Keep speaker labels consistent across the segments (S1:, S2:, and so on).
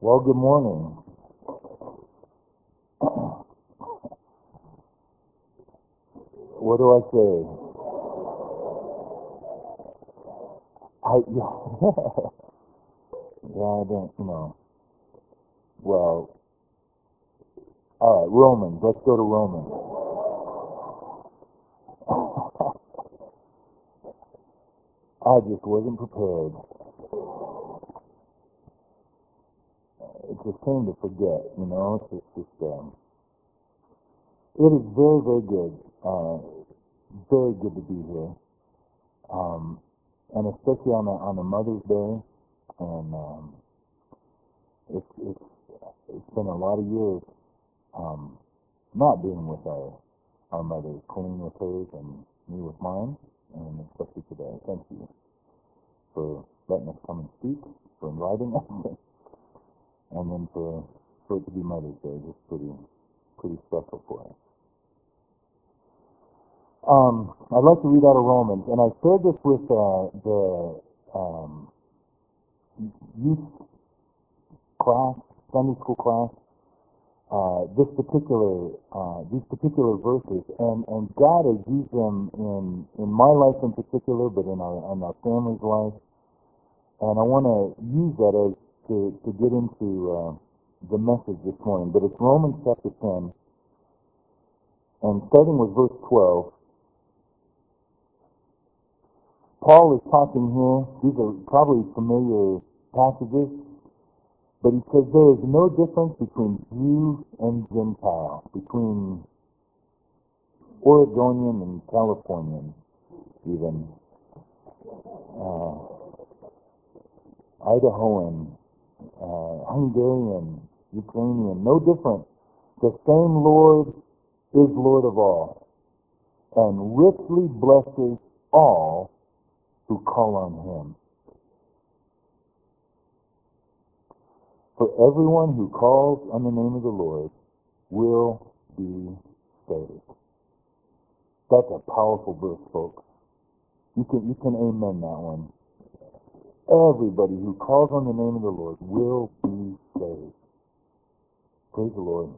S1: Well, good morning. what do I say? I yeah, yeah I don't know. Well, all right, Romans. Let's go to Romans. I just wasn't prepared. It's a shame to forget, you know. It's just, um, it is very, very good. Uh, very good to be here. Um, and especially on a, on a Mother's Day. And um, it's, it's, it's been a lot of years um, not being with our, our mothers, Colleen with hers and me with mine, and especially today. Thank you for letting us come and speak, for inviting us, and then for, for it to be Mother's Day. It's pretty, pretty special for us. Um, I'd like to read out of Romans, and I shared this with uh, the um, youth class, Sunday school class, uh, this particular uh, these particular verses, and and God has used them in in my life in particular, but in our in our family's life, and I want to use that as to to get into uh, the message this morning. But it's Romans chapter ten, and starting with verse twelve. Paul is talking here. These are probably familiar passages, but he says there is no difference between Jew and Gentile, between Oregonian and Californian, even uh, Idahoan, uh, Hungarian, Ukrainian, no different. The same Lord is Lord of all, and richly blesses all who call on him. For everyone who calls on the name of the Lord will be saved. That's a powerful verse, folks. You can you can amen that one. Everybody who calls on the name of the Lord will be saved. Praise the Lord.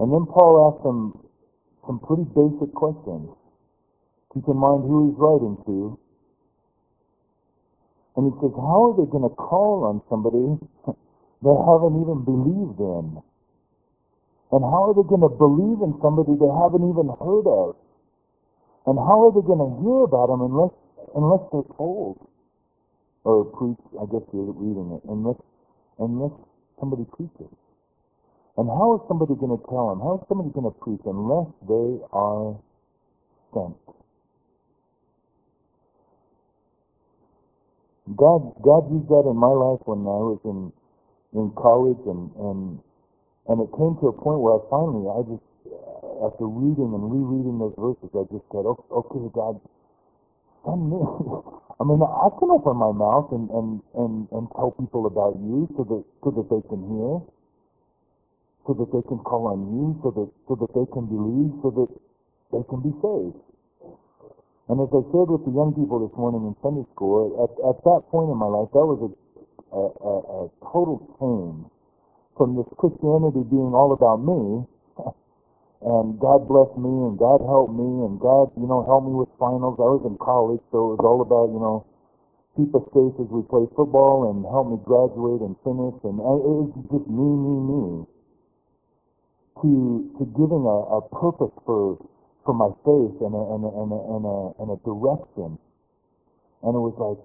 S1: And then Paul asks them some pretty basic questions. Keep in mind who he's writing to. And he says, how are they going to call on somebody they haven't even believed in? And how are they going to believe in somebody they haven't even heard of? And how are they going to hear about him unless unless they're told or preach? I guess you're reading it unless unless somebody preaches. And how is somebody going to tell them? How is somebody going to preach unless they are sent? God God used that in my life when I was in in college and and and it came to a point where I finally I just after reading and rereading those verses I just said okay, okay God me I mean I can open my mouth and and and and tell people about you so that so that they can hear so that they can call on you so that so that they can believe so that they can be saved. And as I shared with the young people this morning in Sunday school, at, at that point in my life, that was a, a, a, a total change from this Christianity being all about me, and God bless me, and God help me, and God, you know, help me with finals. I was in college, so it was all about, you know, keep us safe as we play football, and help me graduate and finish, and it was just me, me, me. To to giving a, a purpose for for my faith and a, and a, and a, and a, and a direction. And it was like,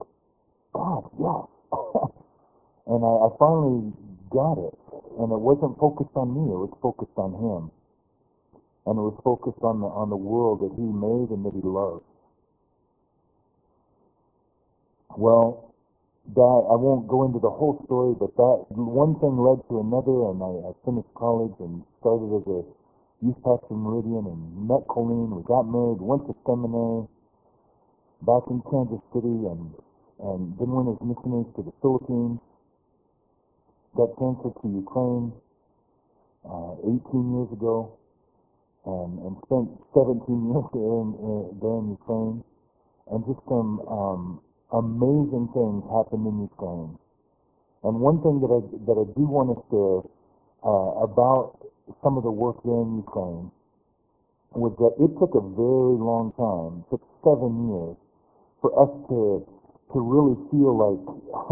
S1: God, yes. and I, I finally got it. And it wasn't focused on me, it was focused on him. And it was focused on the on the world that he made and that he loved. Well, that I won't go into the whole story, but that one thing led to another, and I, I finished college and started as a youth pastor in Meridian and met Colleen. We got married, went to seminary back in Kansas City, and and then went as missionaries to the Philippines. Got transferred to Ukraine uh, 18 years ago, and and spent 17 years there in, uh, there in Ukraine, and just some um, amazing things happened in Ukraine. And one thing that I that I do want to share uh, about some of the work there in Ukraine was that it took a very long time, it took seven years, for us to to really feel like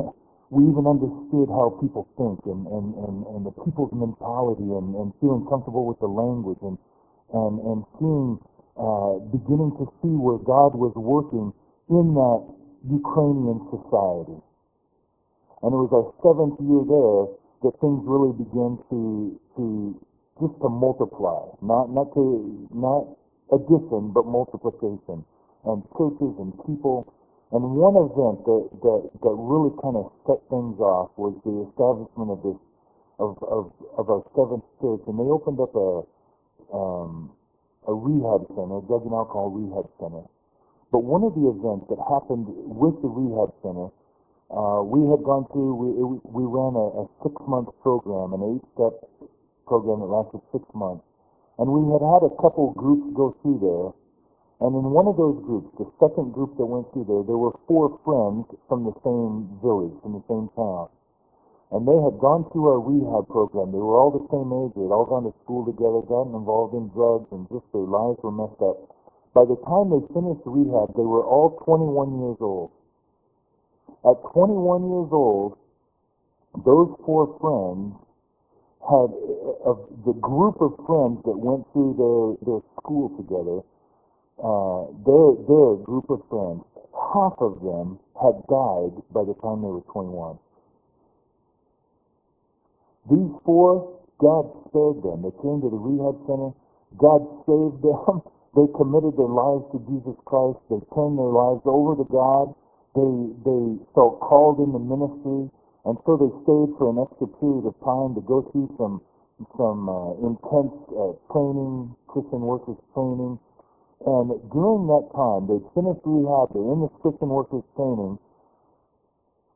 S1: we even understood how people think and, and, and, and the people's mentality and, and feeling comfortable with the language and and, and seeing uh, beginning to see where God was working in that Ukrainian society. And it was our seventh year there that things really began to to just to multiply, not not to not addition, but multiplication, and churches and people. And one event that that, that really kind of set things off was the establishment of this of of, of our seventh church, and they opened up a um, a rehab center, a drug and alcohol rehab center. But one of the events that happened with the rehab center, uh, we had gone through, we, we ran a, a six month program, an eight step program that lasted six months. And we had had a couple groups go through there. And in one of those groups, the second group that went through there, there were four friends from the same village, from the same town. And they had gone through our rehab program. They were all the same age. They had all gone to school together, gotten involved in drugs, and just their lives were messed up. By the time they finished rehab, they were all 21 years old. At 21 years old, those four friends had of the group of friends that went through their their school together, uh, their their group of friends, half of them had died by the time they were 21. These four, God spared them. They came to the rehab center. God saved them. They committed their lives to Jesus Christ. They turned their lives over to God. They they felt called into ministry. And so they stayed for an extra period of time to go through some some uh, intense uh, training, Christian workers training. And during that time, they finished rehab. They're in this Christian workers training.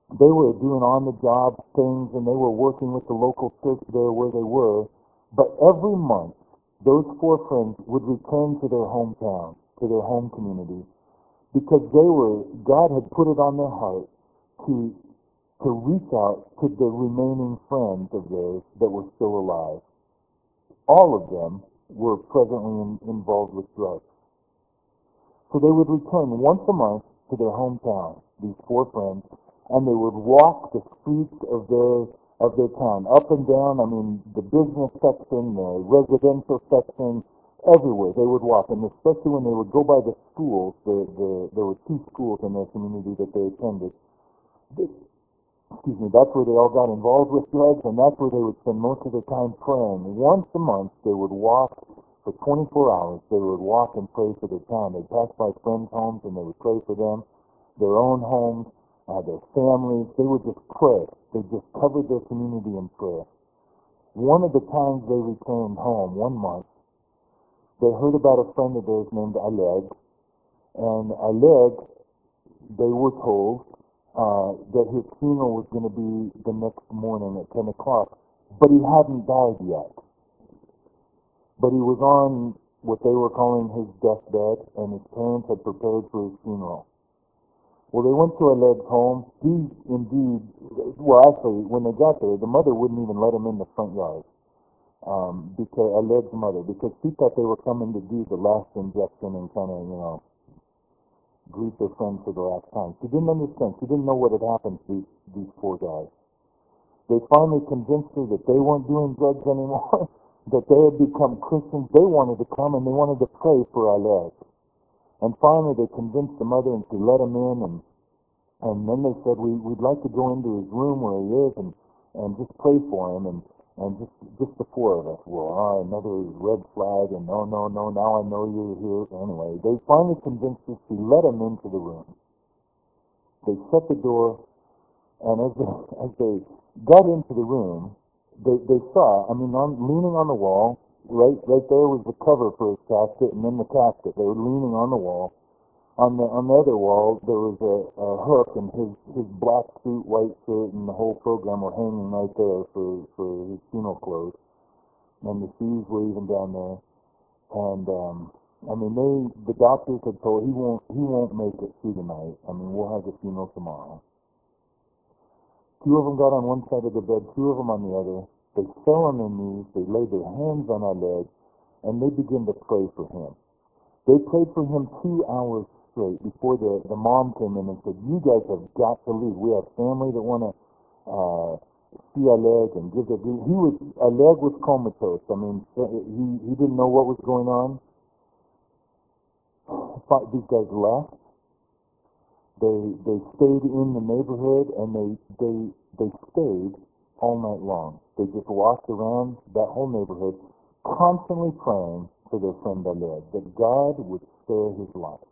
S1: They were doing on-the-job things, and they were working with the local church there where they were. But every month, those four friends would return to their hometown, to their home community, because they were God had put it on their heart to to reach out to the remaining friends of theirs that were still alive. All of them were presently in, involved with drugs. So they would return once a month to their hometown, these four friends, and they would walk the streets of their of their town, up and down, I mean the business section, the residential section, everywhere they would walk, and especially when they would go by the schools, the, the, there were two schools in their community that they attended. They, excuse me, that's where they all got involved with drugs, and that's where they would spend most of their time praying. Once a month, they would walk for 24 hours. They would walk and pray for their town. They'd pass by friends' homes, and they would pray for them, their own homes, uh, their families. They would just pray. They just covered their community in prayer. One of the times they returned home, one month, they heard about a friend of theirs named Oleg, and Oleg, they were told, uh, that his funeral was going to be the next morning at 10 o'clock, but he hadn't died yet. But he was on what they were calling his deathbed, and his parents had prepared for his funeral. Well, they went to Oleg's home. He indeed, well, actually, when they got there, the mother wouldn't even let him in the front yard um, because Oleg's mother, because she thought they were coming to do the last injection and kind of, you know, greet their friends for the last time. She didn't understand. She didn't know what had happened to these, these four guys. They finally convinced her that they weren't doing drugs anymore, that they had become Christians. They wanted to come and they wanted to pray for Oleg. And finally they convinced the mother and she let him in and and then they said we we'd like to go into his room where he is and and just pray for him and and just just the four of us. Well, ah, another red flag, and no, no, no. Now I know you're here. Anyway, they finally convinced us to let him into the room. They shut the door, and as they as they got into the room, they they saw. I mean, on, leaning on the wall, right right there was the cover for his casket, and then the casket. They were leaning on the wall on the on the other wall there was a, a hook and his his black suit, white shirt, and the whole program were hanging right there for for his funeral clothes, and the shoes were even down there, and um, I mean they the doctors had told he won't he won't make it through the night. I mean we'll have the funeral tomorrow. Two of them got on one side of the bed, two of them on the other. They fell on their knees, they laid their hands on legs, and they began to pray for him. They prayed for him two hours straight before the, the mom came in and said, you guys have got to leave. We have family that want to uh, see Oleg and give their... He was, Oleg was comatose. I mean, he, he didn't know what was going on. These guys left. They they stayed in the neighborhood and they they they stayed all night long. They just walked around that whole neighborhood, constantly praying for their friend Oleg that God would spare his life.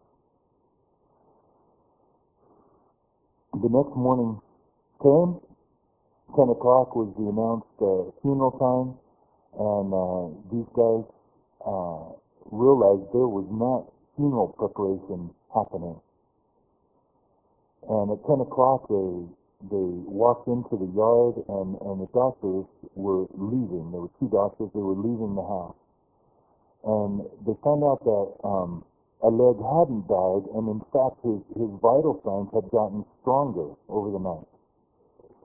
S1: The next morning came. Ten o'clock was the announced uh, funeral time, and uh, these guys uh, realized there was not funeral preparation happening. And at 10 o'clock, they, they walked into the yard, and, and the doctors were leaving. There were two doctors. They were leaving the house. And they found out that um, Oleg hadn't died, and in fact, his, his vital signs had gotten stronger over the night.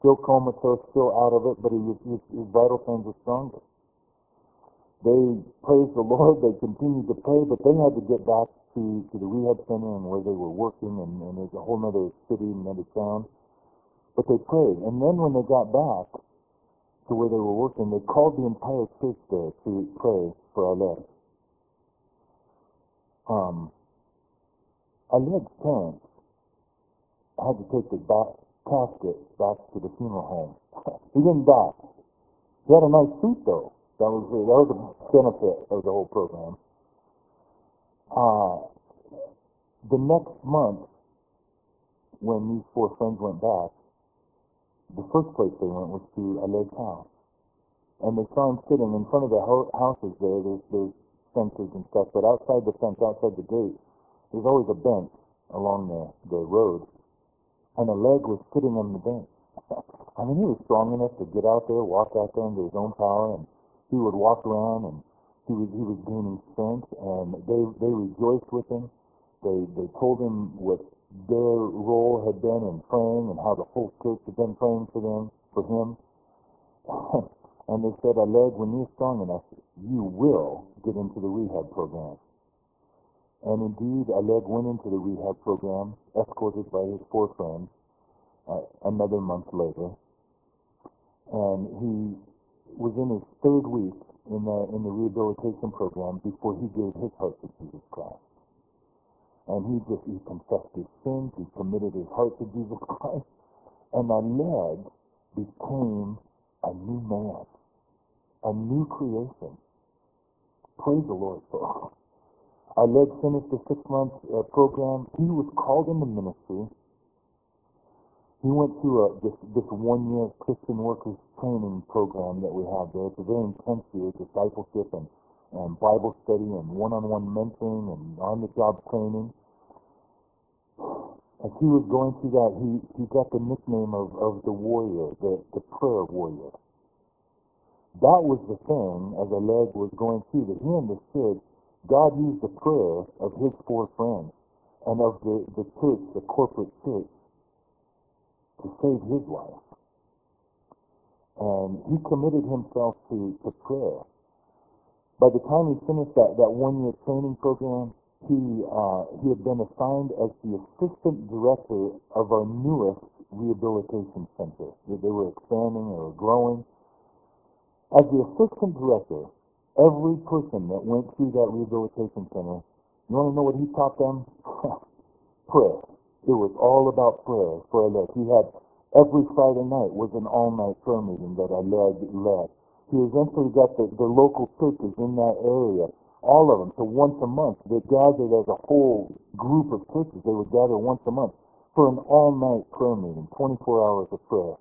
S1: Still comatose, still out of it, but was, his, his vital signs were stronger. They praised the Lord. They continued to pray, but they had to get back to, to the rehab center and where they were working, and, and there's a whole other city, another town. But they prayed. And then when they got back to where they were working, they called the entire church there to pray for Oleg. Um, Oleg's parents had to take the back, casket back to the funeral home. he didn't die. He had a nice suit, though. That was, that was a benefit of the whole program. Uh, the next month, when these four friends went back, the first place they went was to Oleg's house. And they saw him sitting in front of the ho- houses there. There's, there's fences and stuff, but outside the fence, outside the gate, there's always a bench along the, the road. And Oleg was sitting on the bench. I mean, he was strong enough to get out there, walk out there under his own power, and he would walk around and he was he was gaining strength, and they they rejoiced with him. They they told him what their role had been in praying and how the whole church had been praying for them for him. and they said, Oleg, when you're strong enough, you will get into the rehab program. And indeed, Oleg went into the rehab program, escorted by his four friends, uh, another month later. And he was in his third week in the, in the rehabilitation program before he gave his heart to Jesus Christ. And he just, he confessed his sins, he committed his heart to Jesus Christ, and Oleg became a new man, a new creation. Praise the Lord for Oleg finished the six-month uh, program. He was called into ministry he went through a, this, this one-year Christian workers training program that we have there. It's a very intense year, discipleship and, and Bible study and one-on-one mentoring and on-the-job training. As he was going through that, he, he got the nickname of, of the warrior, the, the prayer warrior. That was the thing, as Oleg was going through, that he understood God used the prayer of his four friends and of the, the church, the corporate church, to save his life. And he committed himself to, to prayer. By the time he finished that, that one-year training program, he, uh, he had been assigned as the assistant director of our newest rehabilitation center. They were expanding or growing. As the assistant director, every person that went through that rehabilitation center, you want to know what he taught them? prayer. It was all about prayer for Oleg. He had every Friday night was an all-night prayer meeting that Oleg led. He eventually got the, the local churches in that area, all of them, so once a month they gathered as a whole group of churches. They would gather once a month for an all-night prayer meeting, 24 hours of prayer.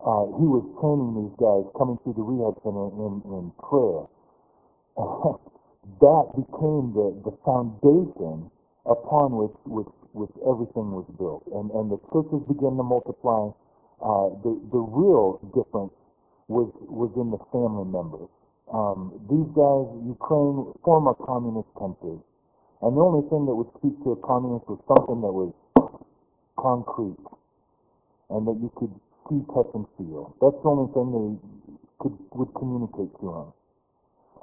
S1: Uh, he was training these guys coming through the rehab center in, in prayer. that became the, the foundation upon which, which, which everything was built. And, and the churches began to multiply. Uh, the, the real difference was, was in the family members. Um, these guys, Ukraine, former communist country. And the only thing that would speak to a communist was something that was concrete. and that you could see, touch, and feel. That's the only thing they could, would communicate to him.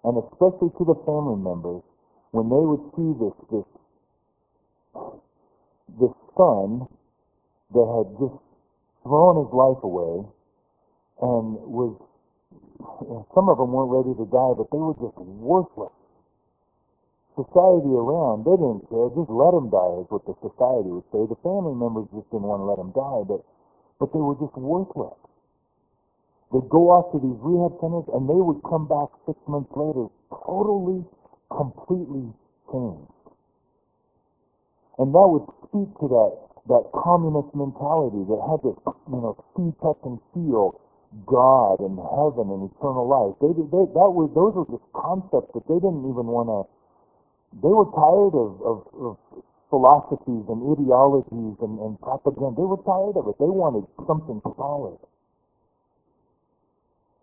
S1: And especially to the family members, when they would see this, this, this son that had just thrown his life away and was, some of them weren't ready to die, but they were just worthless. Society around, they didn't care, just let him die is what the society would say. The family members just didn't want to let him die, but, but they were just worthless. They'd go off to these rehab centers and they would come back six months later totally, completely changed. And that would speak to that, that communist mentality that had this, you know, see, touch, and feel God and heaven and eternal life. They, they, that was, those were just concepts that they didn't even want to, they were tired of, of, of philosophies and ideologies and, and propaganda. They were tired of it. They wanted something solid.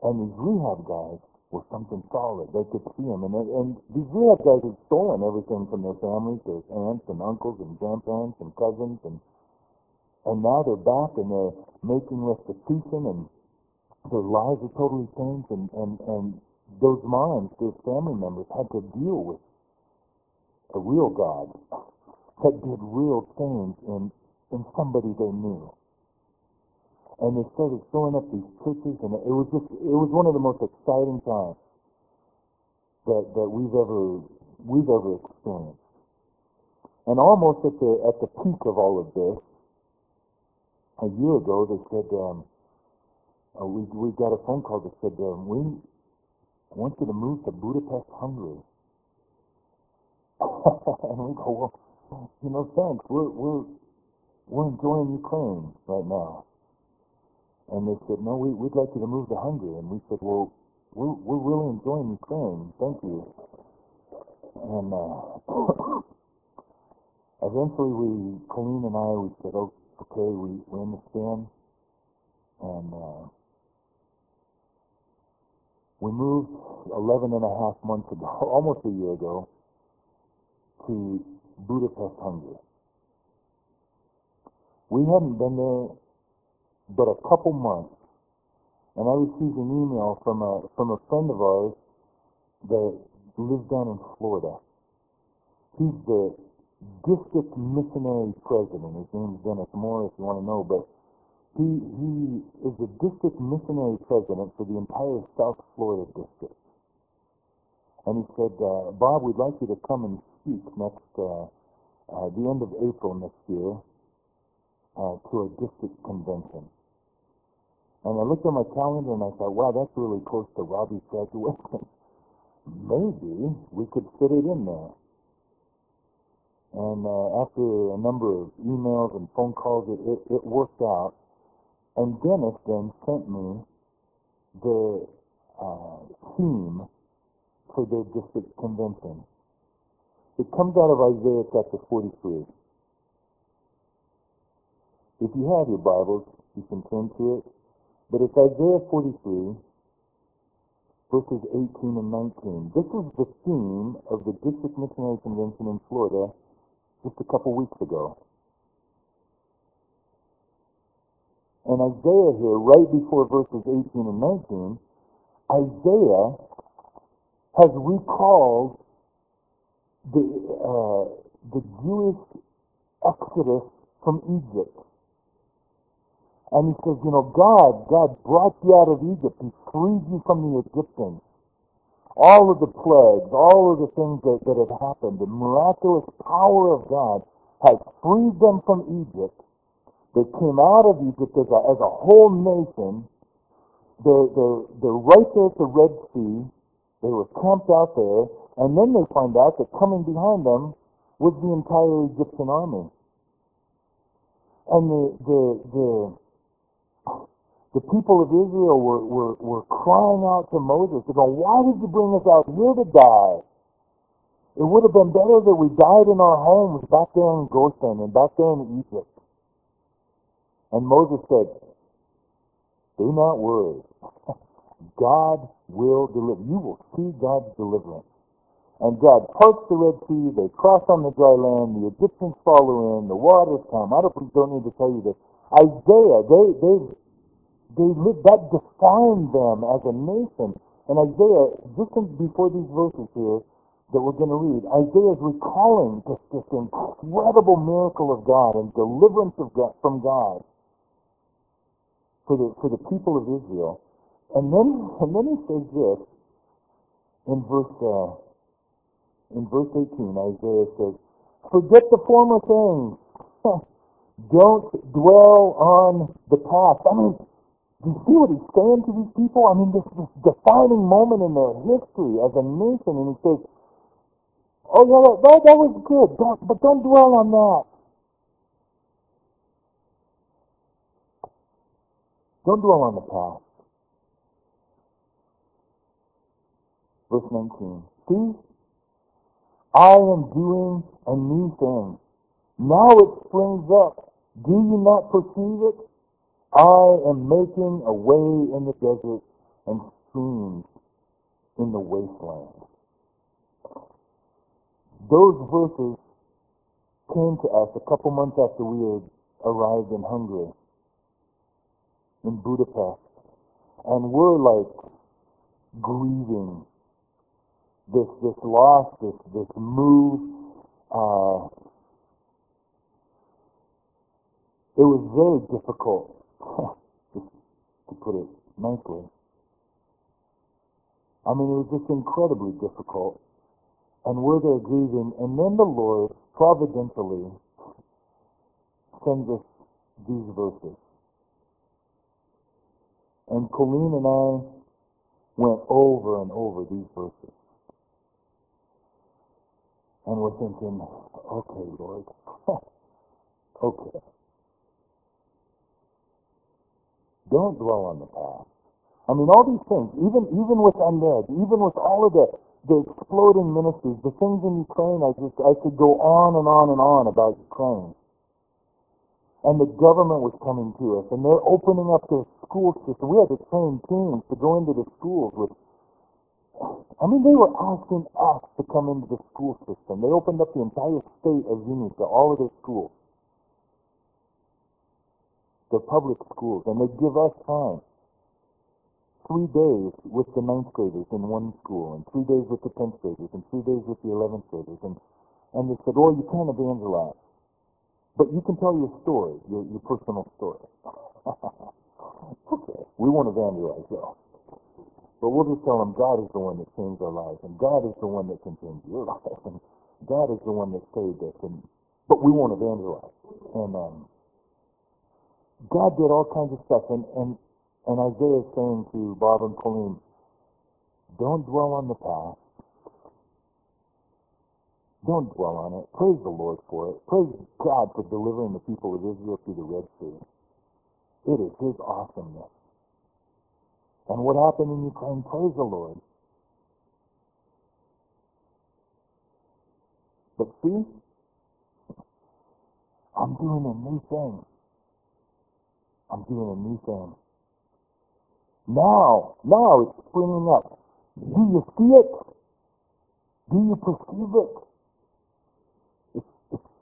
S1: And these rehab guys were something solid. They could see them. And, they, and these rehab guys had stolen everything from their families, their aunts and uncles and grandparents and cousins. And, and now they're back and they're making restitution and their lives are totally changed. And, and, and those moms, those family members had to deal with a real God that did real change in, in somebody they knew and they started filling up these churches, and it was just it was one of the most exciting times that that we've ever we've ever experienced. And almost at the at the peak of all of this, a year ago, they said um, uh, we we got a phone call that said um, we want you to move to Budapest, Hungary. and we go, well, you know, thanks. We're we're we're enjoying Ukraine right now. And they said, no, we, we'd like you to move to Hungary. And we said, well, we're, we're really enjoying Ukraine. Thank you. And uh, eventually we, Colleen and I, we said, oh, okay, we, we understand. And uh, we moved 11 and a half months ago, almost a year ago, to Budapest, Hungary. We hadn't been there but a couple months, and I received an email from a from a friend of ours that lives down in Florida. He's the district missionary president. His name's Dennis Moore, if you want to know, but he he is the district missionary president for the entire South Florida district. And he said, uh, Bob, we'd like you to come and speak next uh, uh, the end of April next year uh, to a district convention. And I looked at my calendar and I thought, wow, that's really close to Robbie's graduation. Maybe we could fit it in there. And uh, after a number of emails and phone calls, it, it, it worked out. And Dennis then sent me the uh, theme for the district convention. It comes out of Isaiah chapter 43. If you have your Bibles, you can turn to it. But it's Isaiah 43, verses 18 and 19. This is the theme of the District Missionary Convention in Florida just a couple weeks ago. And Isaiah here, right before verses 18 and 19, Isaiah has recalled the, uh, the Jewish exodus from Egypt. And he says, you know, God, God brought you out of Egypt. He freed you from the Egyptians. All of the plagues, all of the things that, that have happened, the miraculous power of God has freed them from Egypt. They came out of Egypt as a, as a whole nation. They're, they're, they're right there at the Red Sea. They were camped out there. And then they find out that coming behind them was the entire Egyptian army. And the, the, the, the people of Israel were, were, were crying out to Moses, they're going, why did you bring us out here to die? It would have been better that we died in our homes back there in Goshen and back there in Egypt. And Moses said, do not worry. God will deliver. You will see God's deliverance. And God parts the Red Sea. They cross on the dry land. The Egyptians follow in. The waters come. I don't, don't need to tell you this. Isaiah, they, they, they lived, that defined them as a nation. And Isaiah, just before these verses here that we're going to read, Isaiah is recalling this, this incredible miracle of God and deliverance of God, from God for the, for the people of Israel. And then, and then he says this in verse, uh, in verse 18, Isaiah says, forget the former things. Don't dwell on the past. I mean, do you see what he's saying to these people? I mean, this, this defining moment in their history as a nation, and he says, oh, yeah, that, that was good, don't, but don't dwell on that. Don't dwell on the past. Verse 19. See, I am doing a new thing. Now it springs up. Do you not perceive it? I am making a way in the desert and streams in the wasteland. Those verses came to us a couple months after we had arrived in Hungary, in Budapest. And we're like grieving this this loss, this this move. Uh, it was very difficult to put it nicely. I mean, it was just incredibly difficult. And we're there grieving, and then the Lord providentially sends us these verses. And Colleen and I went over and over these verses. And we're thinking, okay, Lord, okay. Don't dwell on the past. I mean, all these things, even even with Undead, even with all of the the exploding ministries, the things in Ukraine, I just I could go on and on and on about Ukraine. And the government was coming to us, and they're opening up their school system. We had to train teams to go into the schools with. I mean, they were asking us to come into the school system. They opened up the entire state of Vinnytsia, all of their schools the public schools, and they give us time. Three days with the ninth graders in one school, and three days with the tenth graders, and three days with the eleventh graders, and and they said, "Oh, you can't evangelize, but you can tell your story, your your personal story." okay, we won't evangelize though, but we'll just tell them God is the one that changed our lives, and God is the one that can change your life, and God is the one that saved us, and but we won't evangelize, and um God did all kinds of stuff, and, and, and Isaiah is saying to Bob and Colleen, don't dwell on the past. Don't dwell on it. Praise the Lord for it. Praise God for delivering the people of Israel through the Red Sea. It is His awesomeness. And what happened in Ukraine, praise the Lord. But see, I'm doing a new thing. I'm doing a new thing. Now, now it's springing up. Do you see it? Do you perceive it?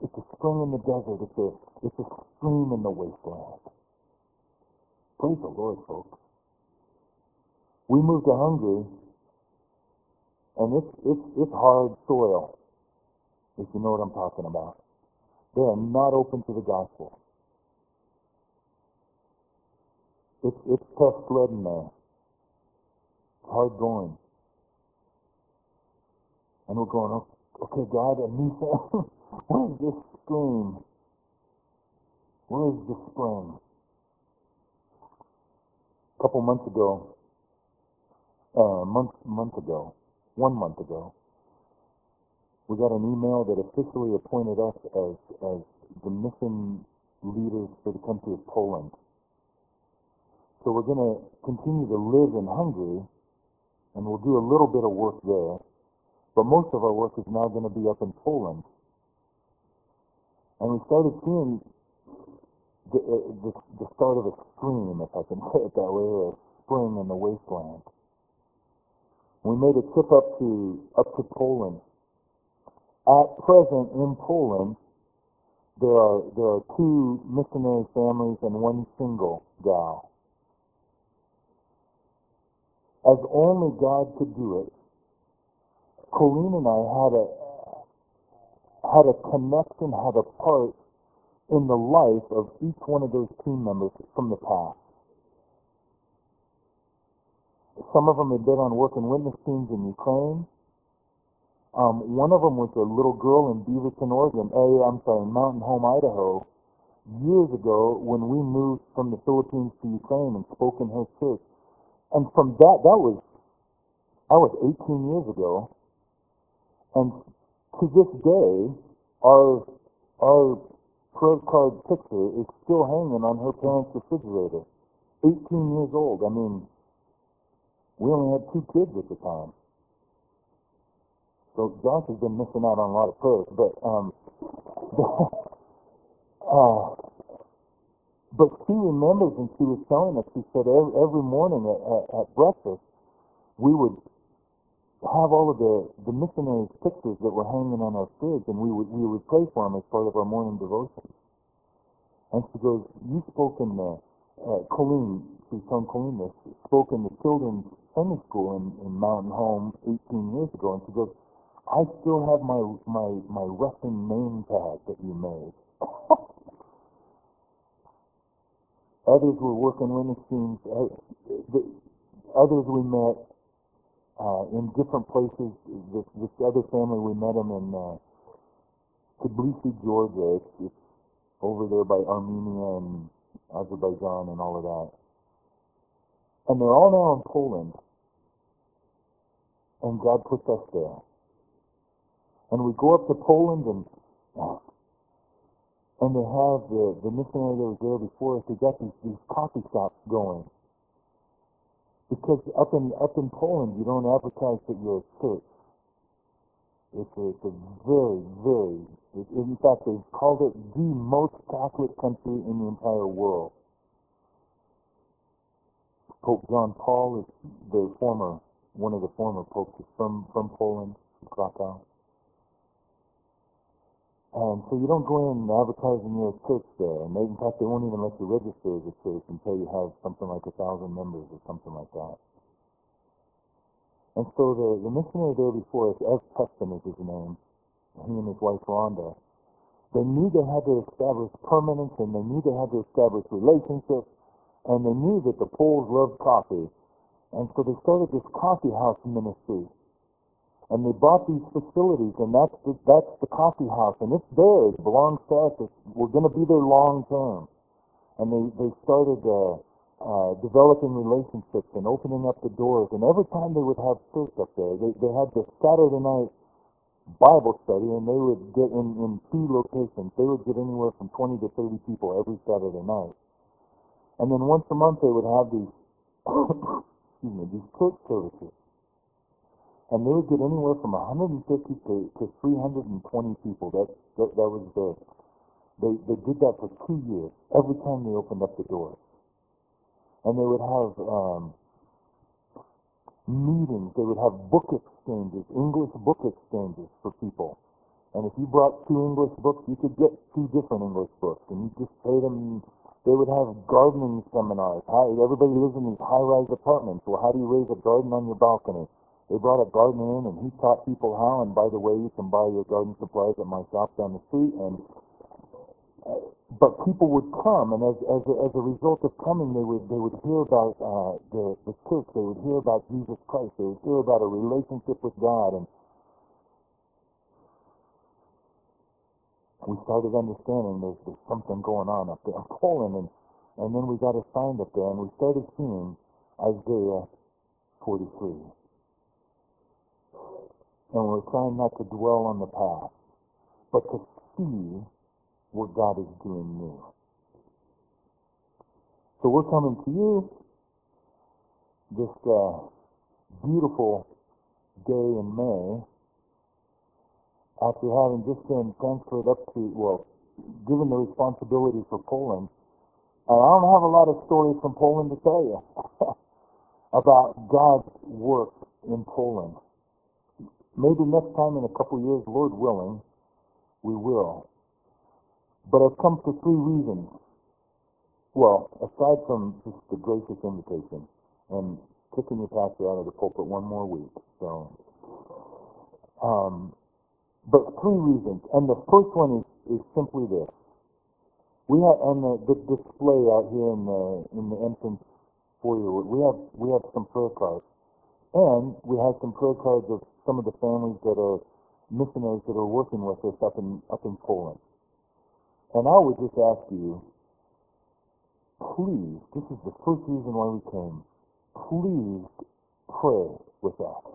S1: It's, a spring in the desert. It's a, it's a stream in the wasteland. Praise the Lord, folks. We moved to Hungary, and it's, it's, it's hard soil, if you know what I'm talking about. They are not open to the gospel. It's it's tough sledding there. It's hard going. And we're going, okay, God, a new thing. Where's this stream? Where's the spring? A couple months ago, uh, month month ago, one month ago, we got an email that officially appointed us as as the mission leaders for the country of Poland. So we're going to continue to live in Hungary, and we'll do a little bit of work there. But most of our work is now going to be up in Poland. And we started seeing the, uh, the, the start of a stream, if I can say it that way, or a spring in the wasteland. We made a trip up to up to Poland. At present in Poland, there are there are two missionary families and one single gal. As only God could do it, Colleen and I had a had a connection, had a part in the life of each one of those team members from the past. Some of them had been on work and witness teams in Ukraine. Um, one of them was a little girl in Beaverton, Oregon. Uh, I'm sorry, Mountain Home, Idaho. Years ago, when we moved from the Philippines to Ukraine and spoke in her church, and from that, that was, that was 18 years ago, and to this day, our our prayer card picture is still hanging on her parents' refrigerator. 18 years old. I mean, we only had two kids at the time. So Josh has been missing out on a lot of prayers, but um, uh, but she remembers, and she was telling us. She said every, every morning at, at, at breakfast, we would have all of the the missionaries' pictures that were hanging on our fridge, and we would we would pray for them as part of our morning devotion. And she goes, "You spoke in the uh, Colleen, she's from Colleen, spoke in the children's Sunday school in, in Mountain Home 18 years ago, and she goes." I still have my my my Russian name tag that you made. Others were working witness teams. Others we met uh, in different places. This, this other family we met them in uh, Tbilisi, Georgia. It's, it's over there by Armenia and Azerbaijan and all of that. And they're all now in Poland. And God puts us there. And we go up to Poland and and they have the, the missionary that was there before us, they got these, these coffee shops going. Because up in up in Poland you don't advertise that you're a church. It's a, it's a very, very it, in fact they've called it the most Catholic country in the entire world. Pope John Paul is the former one of the former popes from, from Poland, Krakow. And so you don't go in advertising your church there. And they, in fact, they won't even let you register as a church until you have something like a thousand members or something like that. And so the, the missionary there before us, Ez Preston is his name, he and his wife Rhonda, they knew they had to establish permanence and they knew they had to establish relationships and they knew that the Poles loved coffee. And so they started this coffee house ministry and they bought these facilities, and that's the, that's the coffee house, and it's theirs, it belongs to us. It's, we're going to be there long term. And they they started uh, uh, developing relationships and opening up the doors. And every time they would have church up there, they they had this Saturday night Bible study, and they would get in in two locations. They would get anywhere from 20 to 30 people every Saturday night. And then once a month, they would have these excuse me these church services and they would get anywhere from 150 to, to 320 people. That, that that was the they they did that for two years. Every time they opened up the doors, and they would have um, meetings. They would have book exchanges, English book exchanges for people. And if you brought two English books, you could get two different English books, and you just pay them. They would have gardening seminars. How, everybody lives in these high-rise apartments. Well, how do you raise a garden on your balcony? They brought a gardener in, and he taught people how. And by the way, you can buy your garden supplies at my shop down the street. And uh, but people would come, and as as a, as a result of coming, they would they would hear about uh, the the church. They would hear about Jesus Christ. They would hear about a relationship with God, and we started understanding there's, there's something going on up there in Poland, and and then we got assigned up there, and we started seeing Isaiah 43 and we're trying not to dwell on the past, but to see what God is doing new. So we're coming to you this uh, beautiful day in May after having just been transferred up to, well, given the responsibility for Poland. And I don't have a lot of stories from Poland to tell you about God's work in Poland. Maybe next time in a couple of years, Lord willing, we will. But I've come for three reasons. Well, aside from just the gracious invitation and kicking your pastor out of the pulpit one more week. So, um, but three reasons. And the first one is, is simply this. We have on the, the display out here in the in the entrance foyer. We have we have some prayer cards, and we have some prayer cards of some of the families that are missionaries that are working with us up in up in Poland. And I would just ask you, please, this is the first reason why we came. Please pray with us.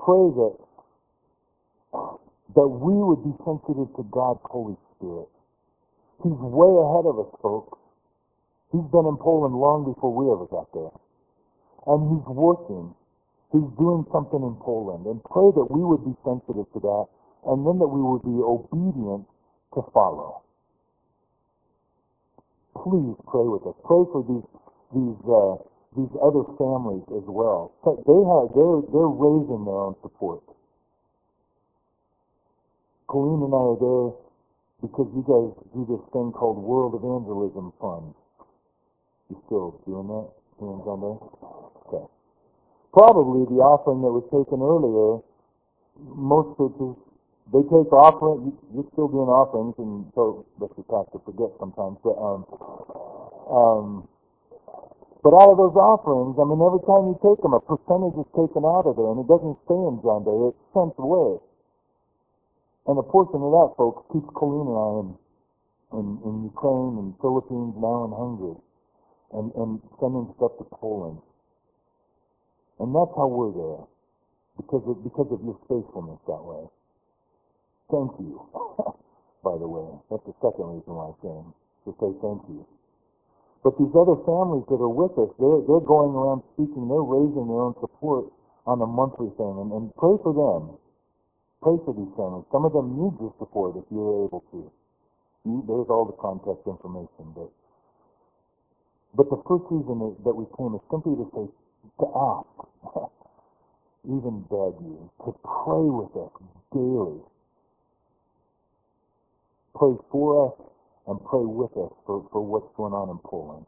S1: Pray that that we would be sensitive to God's Holy Spirit. He's way ahead of us, folks. He's been in Poland long before we ever got there. And he's working. He's doing something in Poland. And pray that we would be sensitive to that and then that we would be obedient to follow. Please pray with us. Pray for these these uh, these other families as well. They have they're they're raising their own support. Colleen and I are there because you guys do this thing called World Evangelism Fund. You still doing that Hands on there? Okay. Probably the offering that was taken earlier, most churches, they take offering, you're still doing offerings, and so that's the to forget sometimes, but, um, um, but out of those offerings, I mean, every time you take them, a percentage is taken out of there, and it doesn't stay in John Day, it's sent away. And a portion of that, folks, keeps I in, in, in Ukraine and Philippines, now in Hungary, and, and sending stuff to Poland. And that's how we're there, because of, because of your faithfulness that way. Thank you, by the way. That's the second reason why I came, to say thank you. But these other families that are with us, they're, they're going around speaking, they're raising their own support on a monthly thing, and, and pray for them pray for these families. Some of them need your support if you're able to. There's all the contact information, but but the first reason that we came is simply to say, to ask, even beg you, to pray with us daily. Pray for us and pray with us for, for what's going on in Poland.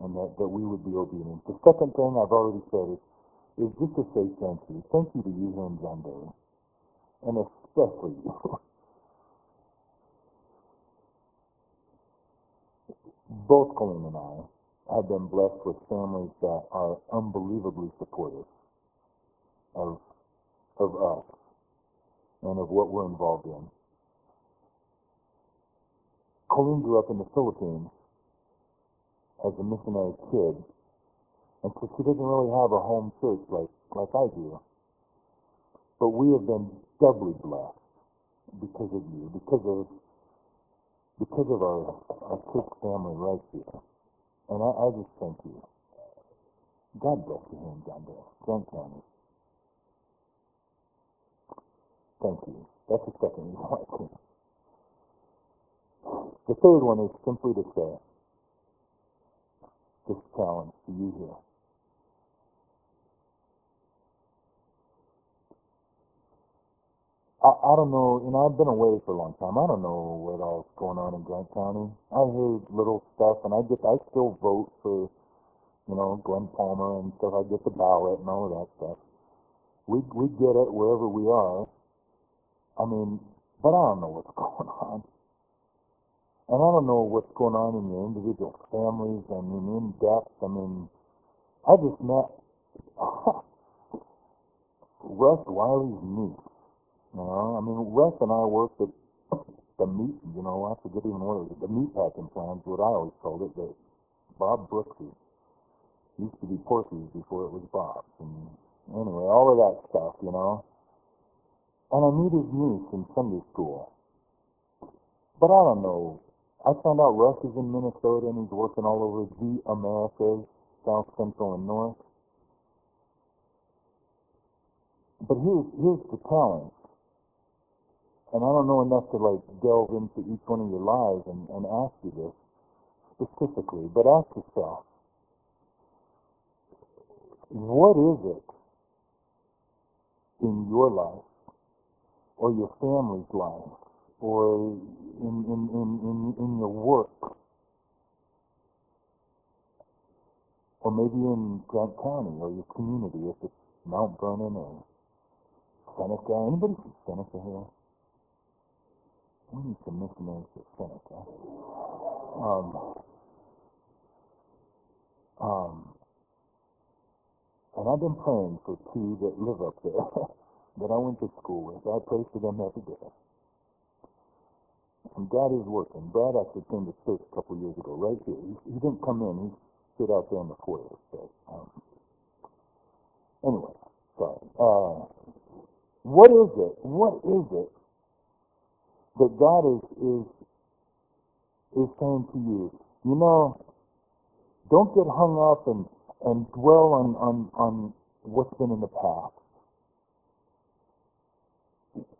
S1: And that, that we would be obedient. The second thing I've already said is is just to say thank you. Thank you to you in John Day, and especially you. Both Colleen and I have been blessed with families that are unbelievably supportive of of us and of what we're involved in. Colleen grew up in the Philippines as a missionary kid and so she doesn't really have a home church like, like I do. But we have been doubly blessed because of you, because of because of our, our church family right here. And I, I just thank you. God bless you here in Glendale, Grant County. Thank you. That's the second one. The third one is simply to say, this challenge to you here. I, I don't know, you know, I've been away for a long time. I don't know what all's going on in Grant County. I hear little stuff, and I get, I still vote for, you know, Glenn Palmer and stuff. I get the ballot and all of that stuff. We we get it wherever we are. I mean, but I don't know what's going on. And I don't know what's going on in your individual families. I mean, in depth. I mean, I just met Russ Wiley's niece you know, I mean, Russ and I worked at the meat, you know, I forget even what it was, the meat packing plants, what I always called it, that Bob Brooksy. Used to be Porky's before it was Bob's. And anyway, all of that stuff, you know. And I meet his niece in Sunday school. But I don't know. I found out Russ is in Minnesota and he's working all over the Americas, South, Central, and North. But here's, here's the challenge and I don't know enough to like delve into each one of your lives and, and ask you this specifically, but ask yourself, what is it in your life or your family's life or in, in, in, in, in your work, or maybe in Grant County or your community, if it's Mount Vernon or Seneca. Anybody from Seneca here? We need some missionaries to Seneca. Um, um, and I've been praying for two that live up there that I went to school with. I pray for them every day. And God is working. Brad actually came to church a couple years ago, right here. He, he didn't come in. He stood out there in the foyer. So, um, anyway, sorry. Uh, what is it? What is it that God is is is saying to you? You know, don't get hung up and and dwell on on on what's been in the past.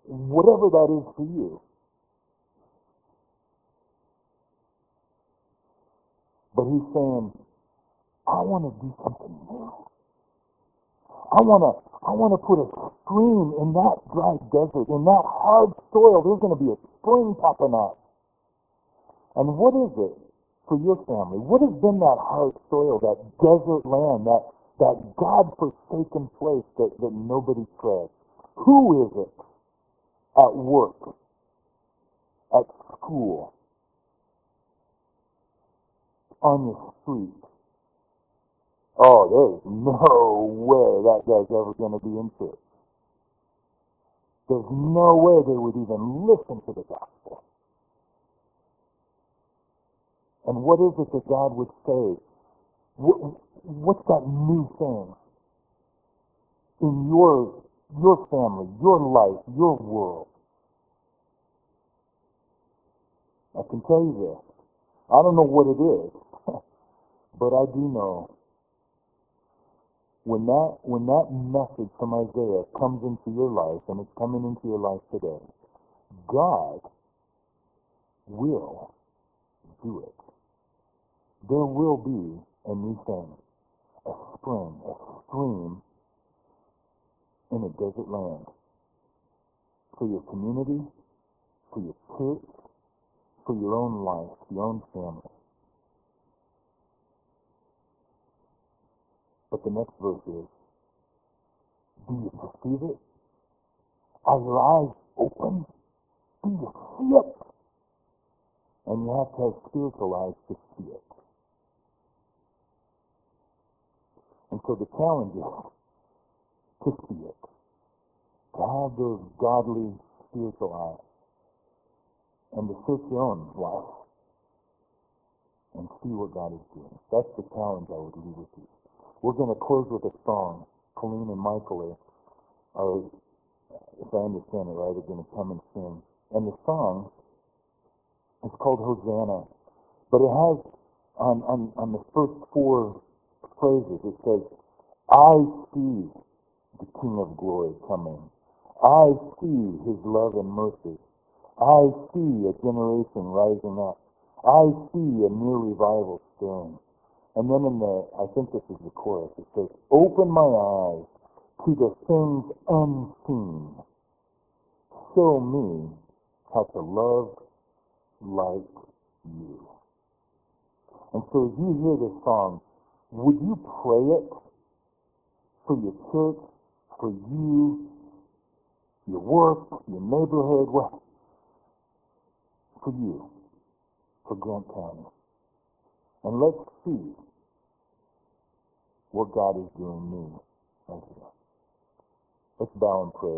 S1: Whatever that is for you. But he's saying, I want to do something new. I want to I want to put a stream in that dry desert, in that hard soil. There's going to be a spring popping up. And what is it for your family? What has been that hard soil, that desert land, that that God-forsaken place that, that nobody treads? Who is it at work, at school, on the street? Oh, there's no way that guy's ever going to be in church. There's no way they would even listen to the gospel. And what is it that God would say? What, what's that new thing in your your family, your life, your world? I can tell you this. I don't know what it is, but I do know when that when that message from Isaiah comes into your life, and it's coming into your life today, God will do it. There will be a new thing, a spring, a stream in a desert land for your community, for your church, for your own life, your own family. But the next verse is, do you perceive it? Are your eyes open? Do you see it? And you have to have spiritual eyes to see it. And so the challenge is to see it. To have those godly spiritual eyes. And to search your own life. And see what God is doing. That's the challenge I would leave with you. We're going to close with a song. Colleen and Michael are, if I understand it right, are going to come and sing. And the song is called Hosanna. But it has, on, on, on the first four phrases, it says, I see the King of glory coming. I see his love and mercy. I see a generation rising up. I see a new revival stirring. And then in the, I think this is the chorus, it says, Open my eyes to the things unseen. Show me how to love like you. And so as you hear this song, would you pray it for your church, for you, your work, your neighborhood, what? For you, for Grant County. And let's see what God is doing me right here. Let's bow and pray.